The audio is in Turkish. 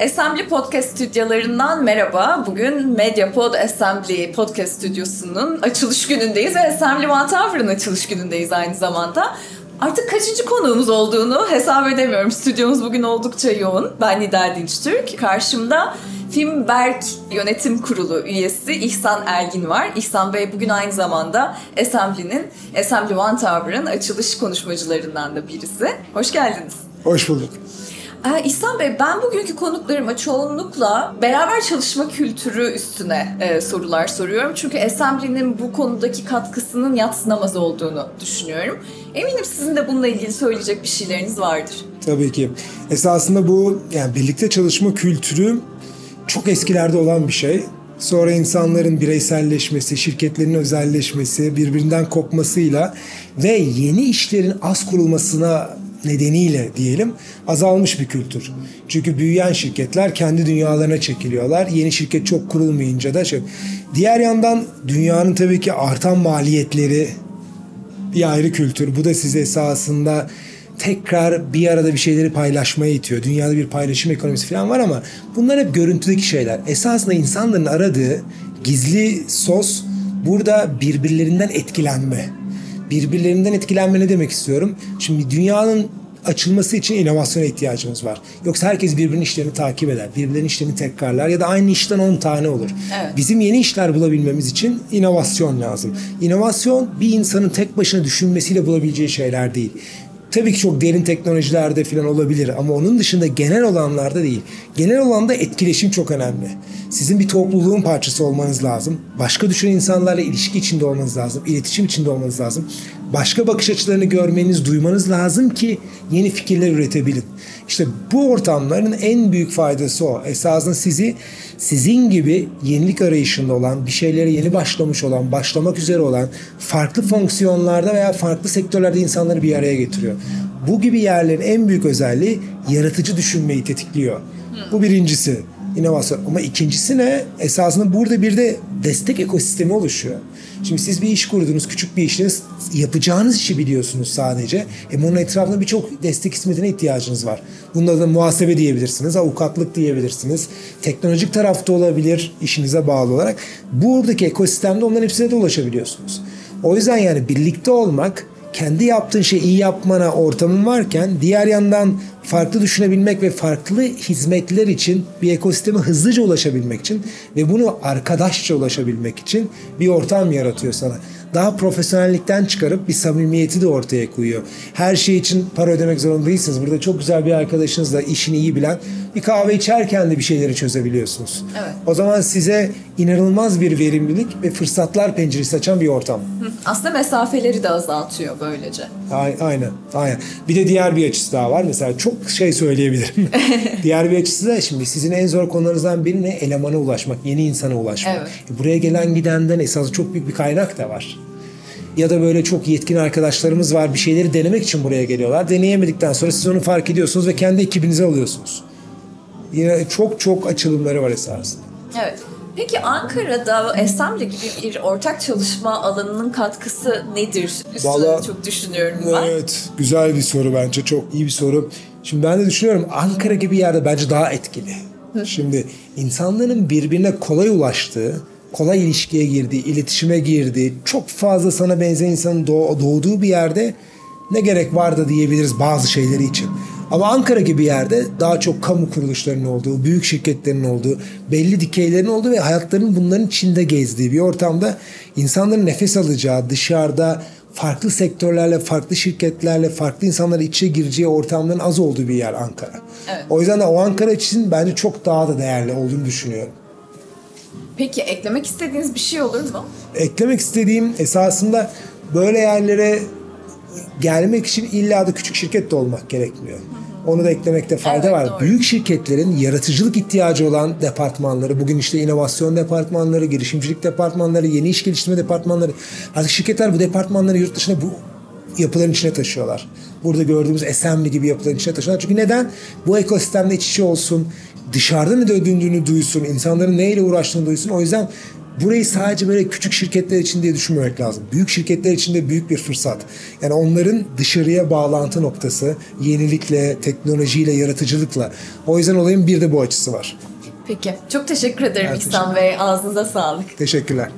Assembly Podcast stüdyolarından merhaba. Bugün Mediapod Assembly Podcast stüdyosunun açılış günündeyiz ve Assembly Tower'ın açılış günündeyiz aynı zamanda. Artık kaçıncı konuğumuz olduğunu hesap edemiyorum. Stüdyomuz bugün oldukça yoğun. Ben Nida Dinçtürk. Karşımda Filmberk Yönetim Kurulu üyesi İhsan Ergin var. İhsan Bey bugün aynı zamanda Assembly'nin, Assembly One Tower'ın açılış konuşmacılarından da birisi. Hoş geldiniz. Hoş bulduk. Ee, İhsan Bey, ben bugünkü konuklarıma çoğunlukla beraber çalışma kültürü üstüne e, sorular soruyorum. Çünkü Assembly'nin bu konudaki katkısının yatsınamaz olduğunu düşünüyorum. Eminim sizin de bununla ilgili söyleyecek bir şeyleriniz vardır. Tabii ki. Esasında bu yani birlikte çalışma kültürü çok eskilerde olan bir şey. Sonra insanların bireyselleşmesi, şirketlerin özelleşmesi, birbirinden kopmasıyla ve yeni işlerin az kurulmasına nedeniyle diyelim azalmış bir kültür. Çünkü büyüyen şirketler kendi dünyalarına çekiliyorlar. Yeni şirket çok kurulmayınca da şey. Diğer yandan dünyanın tabii ki artan maliyetleri bir ayrı kültür. Bu da size esasında tekrar bir arada bir şeyleri paylaşmaya itiyor. Dünyada bir paylaşım ekonomisi falan var ama bunlar hep görüntüdeki şeyler. Esasında insanların aradığı gizli sos burada birbirlerinden etkilenme. Birbirlerinden etkilenme ne demek istiyorum? Şimdi dünyanın açılması için inovasyona ihtiyacımız var. Yoksa herkes birbirinin işlerini takip eder. Birbirlerinin işlerini tekrarlar ya da aynı işten 10 tane olur. Evet. Bizim yeni işler bulabilmemiz için inovasyon lazım. İnovasyon bir insanın tek başına düşünmesiyle bulabileceği şeyler değil. Tabii ki çok derin teknolojilerde falan olabilir ama onun dışında genel olanlarda değil. Genel olanda etkileşim çok önemli. Sizin bir topluluğun parçası olmanız lazım. Başka düşünen insanlarla ilişki içinde olmanız lazım. iletişim içinde olmanız lazım. Başka bakış açılarını görmeniz, duymanız lazım ki yeni fikirler üretebilin. İşte bu ortamların en büyük faydası o. Esasında sizi sizin gibi yenilik arayışında olan, bir şeylere yeni başlamış olan, başlamak üzere olan farklı fonksiyonlarda veya farklı sektörlerde insanları bir araya getiriyor. Bu gibi yerlerin en büyük özelliği yaratıcı düşünmeyi tetikliyor. Bu birincisi inovasyon. Ama ikincisi ne? Esasında burada bir de destek ekosistemi oluşuyor. Şimdi siz bir iş kurdunuz, küçük bir işiniz, yapacağınız işi biliyorsunuz sadece. Hem onun etrafında birçok destek hizmetine ihtiyacınız var. Bunda da muhasebe diyebilirsiniz, avukatlık diyebilirsiniz. Teknolojik tarafta olabilir işinize bağlı olarak. Buradaki ekosistemde onların hepsine de ulaşabiliyorsunuz. O yüzden yani birlikte olmak kendi yaptığın şeyi iyi yapmana ortamın varken diğer yandan farklı düşünebilmek ve farklı hizmetler için bir ekosisteme hızlıca ulaşabilmek için ve bunu arkadaşça ulaşabilmek için bir ortam yaratıyor sana. Daha profesyonellikten çıkarıp bir samimiyeti de ortaya koyuyor. Her şey için para ödemek zorunda değilsiniz. Burada çok güzel bir arkadaşınızla işini iyi bilen bir kahve içerken de bir şeyleri çözebiliyorsunuz. Evet. O zaman size inanılmaz bir verimlilik ve fırsatlar penceresi açan bir ortam. Aslında mesafeleri de azaltıyor böylece. Aynen, aynen. Bir de diğer bir açısı daha var. Mesela çok şey söyleyebilirim. diğer bir açısı da şimdi sizin en zor konularınızdan biri ne? Elemana ulaşmak, yeni insana ulaşmak. Evet. E, Buraya gelen gidenden esas çok büyük bir kaynak da var. Ya da böyle çok yetkin arkadaşlarımız var. Bir şeyleri denemek için buraya geliyorlar. Deneyemedikten sonra siz onu fark ediyorsunuz ve kendi ekibinize alıyorsunuz. Yine çok çok açılımları var esasında. Evet. Peki Ankara'da Assembly gibi bir ortak çalışma alanının katkısı nedir? Üstüne Vallahi- çok düşünüyorum ben. Evet, güzel bir soru bence. Çok iyi bir soru. Şimdi ben de düşünüyorum Ankara gibi yerde bence daha etkili. Şimdi insanların birbirine kolay ulaştığı, kolay ilişkiye girdiği, iletişime girdiği, çok fazla sana benzeyen insanın doğ- doğduğu bir yerde ne gerek var da diyebiliriz bazı şeyleri için. Ama Ankara gibi yerde daha çok kamu kuruluşlarının olduğu, büyük şirketlerin olduğu, belli dikeylerin olduğu ve hayatlarının bunların içinde gezdiği bir ortamda insanların nefes alacağı, dışarıda farklı sektörlerle, farklı şirketlerle, farklı insanların içe gireceği ortamların az olduğu bir yer Ankara. Evet. O yüzden de o Ankara için bence çok daha da değerli olduğunu düşünüyorum. Peki eklemek istediğiniz bir şey olur mu? Eklemek istediğim esasında böyle yerlere gelmek için illa da küçük şirket de olmak gerekmiyor. Onu da eklemekte fayda Evet, var. doğru. Büyük şirketlerin yaratıcılık ihtiyacı olan departmanları, bugün işte inovasyon departmanları, girişimcilik departmanları, yeni iş geliştirme departmanları. Artık şirketler bu departmanları yurt dışına bu yapıların içine taşıyorlar. Burada gördüğümüz Assembly gibi yapıların içine taşıyorlar. Çünkü neden? Bu ekosistemde iç içe olsun, dışarıda ne döndüğünü duysun, insanların neyle uğraştığını duysun. O yüzden burayı sadece böyle küçük şirketler için diye düşünmemek lazım. Büyük şirketler için de büyük bir fırsat. Yani onların dışarıya bağlantı noktası yenilikle, teknolojiyle, yaratıcılıkla. O yüzden olayın bir de bu açısı var. Peki. Çok teşekkür ederim Evet, İhsan Bey. Ağzınıza sağlık. Teşekkürler.